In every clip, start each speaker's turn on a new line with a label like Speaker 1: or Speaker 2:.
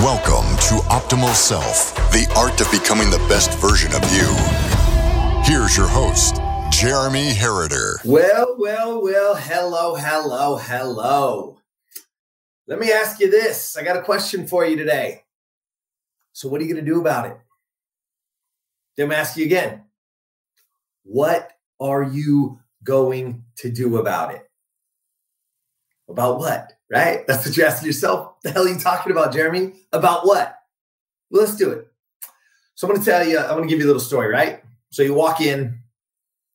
Speaker 1: Welcome to Optimal Self, the art of becoming the best version of you. Here's your host, Jeremy Herriter.
Speaker 2: Well, well, well, hello, hello, hello. Let me ask you this. I got a question for you today. So, what are you going to do about it? Then I'm ask you again. What are you going to do about it? About what? Right? That's what you're asking yourself. The hell are you talking about, Jeremy? About what? Well, let's do it. So I'm going to tell you, I'm going to give you a little story, right? So you walk in,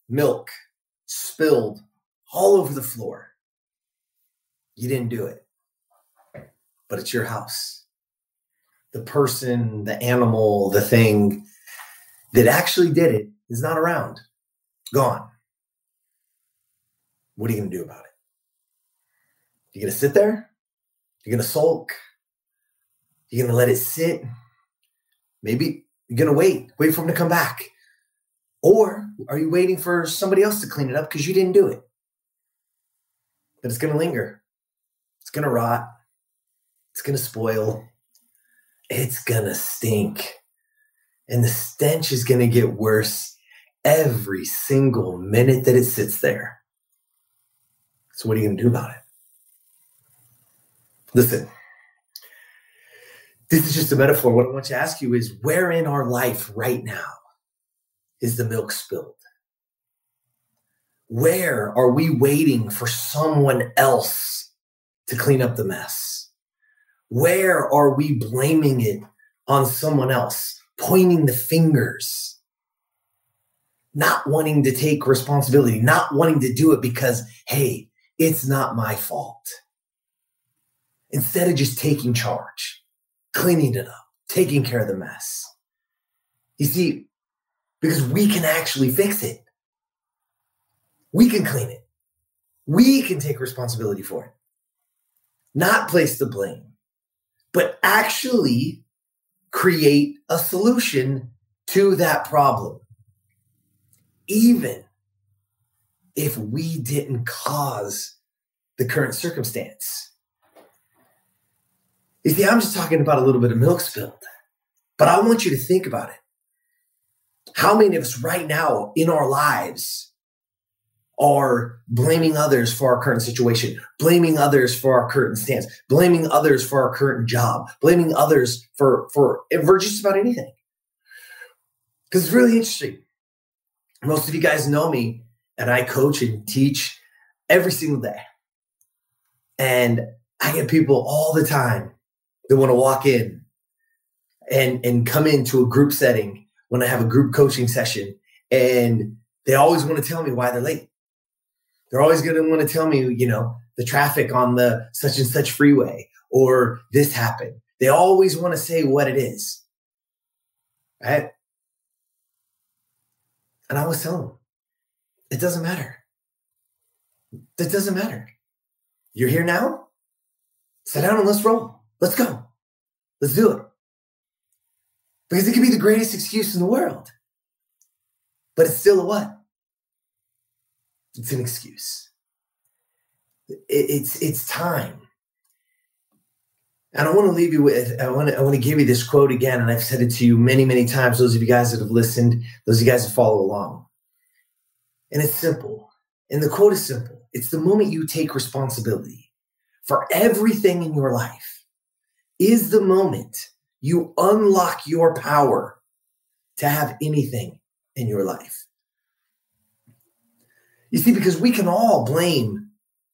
Speaker 2: milk spilled all over the floor. You didn't do it, but it's your house. The person, the animal, the thing that actually did it is not around, gone. What are you going to do about it? You're going to sit there? You're going to sulk? You're going to let it sit? Maybe you're going to wait, wait for him to come back. Or are you waiting for somebody else to clean it up because you didn't do it? But it's going to linger. It's going to rot. It's going to spoil. It's going to stink. And the stench is going to get worse every single minute that it sits there. So, what are you going to do about it? Listen, this is just a metaphor. What I want to ask you is where in our life right now is the milk spilled? Where are we waiting for someone else to clean up the mess? Where are we blaming it on someone else, pointing the fingers, not wanting to take responsibility, not wanting to do it because, hey, it's not my fault? Instead of just taking charge, cleaning it up, taking care of the mess. You see, because we can actually fix it. We can clean it. We can take responsibility for it. Not place the blame, but actually create a solution to that problem. Even if we didn't cause the current circumstance. You see, I'm just talking about a little bit of milk spilled, but I want you to think about it. How many of us right now in our lives are blaming others for our current situation, blaming others for our current stance, blaming others for our current job, blaming others for for for just about anything? Because it's really interesting. Most of you guys know me, and I coach and teach every single day. And I get people all the time they want to walk in and and come into a group setting when I have a group coaching session, and they always want to tell me why they're late. They're always going to want to tell me, you know, the traffic on the such and such freeway or this happened. They always want to say what it is. Right? And I was telling them, it doesn't matter. That doesn't matter. You're here now? Sit down and let's roll. Let's go. Let's do it. Because it could be the greatest excuse in the world. But it's still a what? It's an excuse. It's it's time. And I want to leave you with I want to I want to give you this quote again, and I've said it to you many, many times. Those of you guys that have listened, those of you guys that follow along. And it's simple. And the quote is simple. It's the moment you take responsibility for everything in your life is the moment you unlock your power to have anything in your life. You see, because we can all blame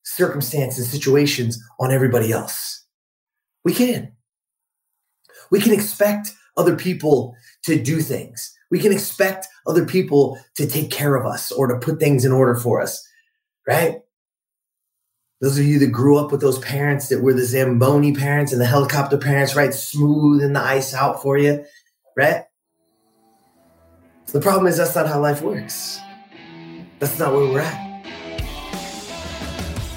Speaker 2: circumstances, situations on everybody else. We can. We can expect other people to do things. We can expect other people to take care of us or to put things in order for us, right? Those of you that grew up with those parents that were the Zamboni parents and the helicopter parents, right? Smoothing the ice out for you, right? The problem is that's not how life works. That's not where we're at.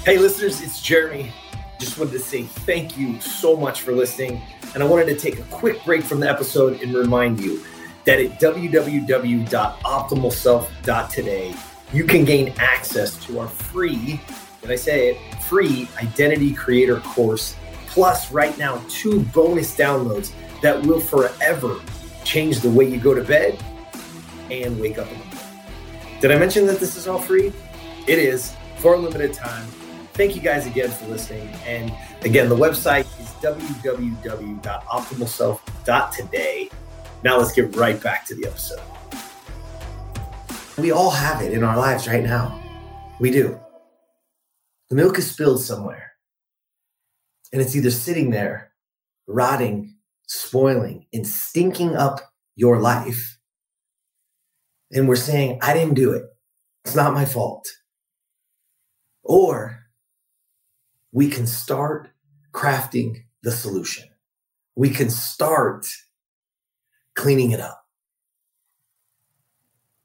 Speaker 2: Hey, listeners, it's Jeremy. Just wanted to say thank you so much for listening. And I wanted to take a quick break from the episode and remind you that at www.optimalself.today, you can gain access to our free did I say it? Free identity creator course plus right now two bonus downloads that will forever change the way you go to bed and wake up in the morning. Did I mention that this is all free? It is for a limited time. Thank you guys again for listening. And again, the website is www.optimalself.today. Now let's get right back to the episode. We all have it in our lives right now. We do. The milk is spilled somewhere, and it's either sitting there, rotting, spoiling, and stinking up your life. And we're saying, I didn't do it. It's not my fault. Or we can start crafting the solution. We can start cleaning it up.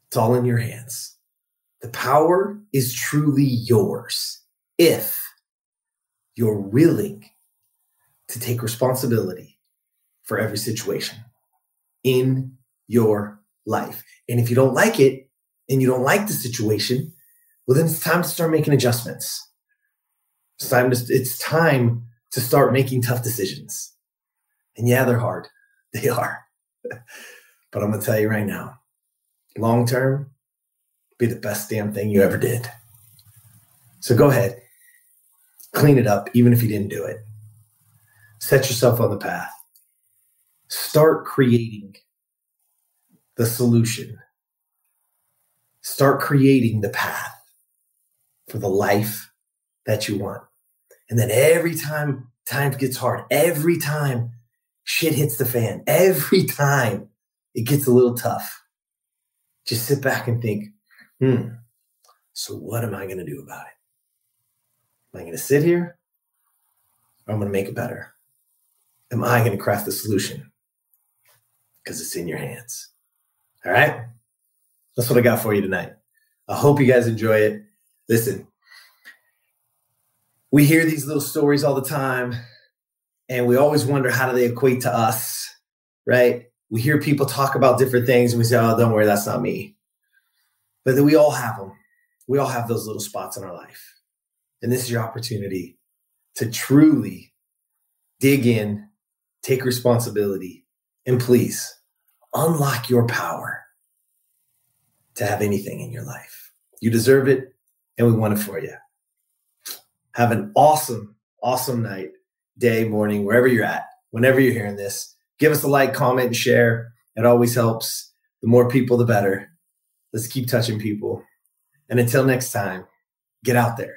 Speaker 2: It's all in your hands. The power is truly yours if you're willing to take responsibility for every situation in your life. And if you don't like it and you don't like the situation, well, then it's time to start making adjustments. It's time to, it's time to start making tough decisions. And yeah, they're hard. They are. but I'm going to tell you right now, long term, be the best damn thing you ever did. So go ahead, clean it up, even if you didn't do it. Set yourself on the path. Start creating the solution. Start creating the path for the life that you want. And then every time time gets hard, every time shit hits the fan, every time it gets a little tough, just sit back and think, hmm, so what am I going to do about it? Am I going to sit here or I'm going to make it better? Am I going to craft the solution? Because it's in your hands. All right. That's what I got for you tonight. I hope you guys enjoy it. Listen, we hear these little stories all the time and we always wonder how do they equate to us, right? We hear people talk about different things and we say, oh, don't worry, that's not me. But then we all have them. We all have those little spots in our life. And this is your opportunity to truly dig in, take responsibility, and please unlock your power to have anything in your life. You deserve it, and we want it for you. Have an awesome, awesome night, day, morning, wherever you're at, whenever you're hearing this. Give us a like, comment, and share. It always helps. The more people, the better. Let's keep touching people. And until next time, get out there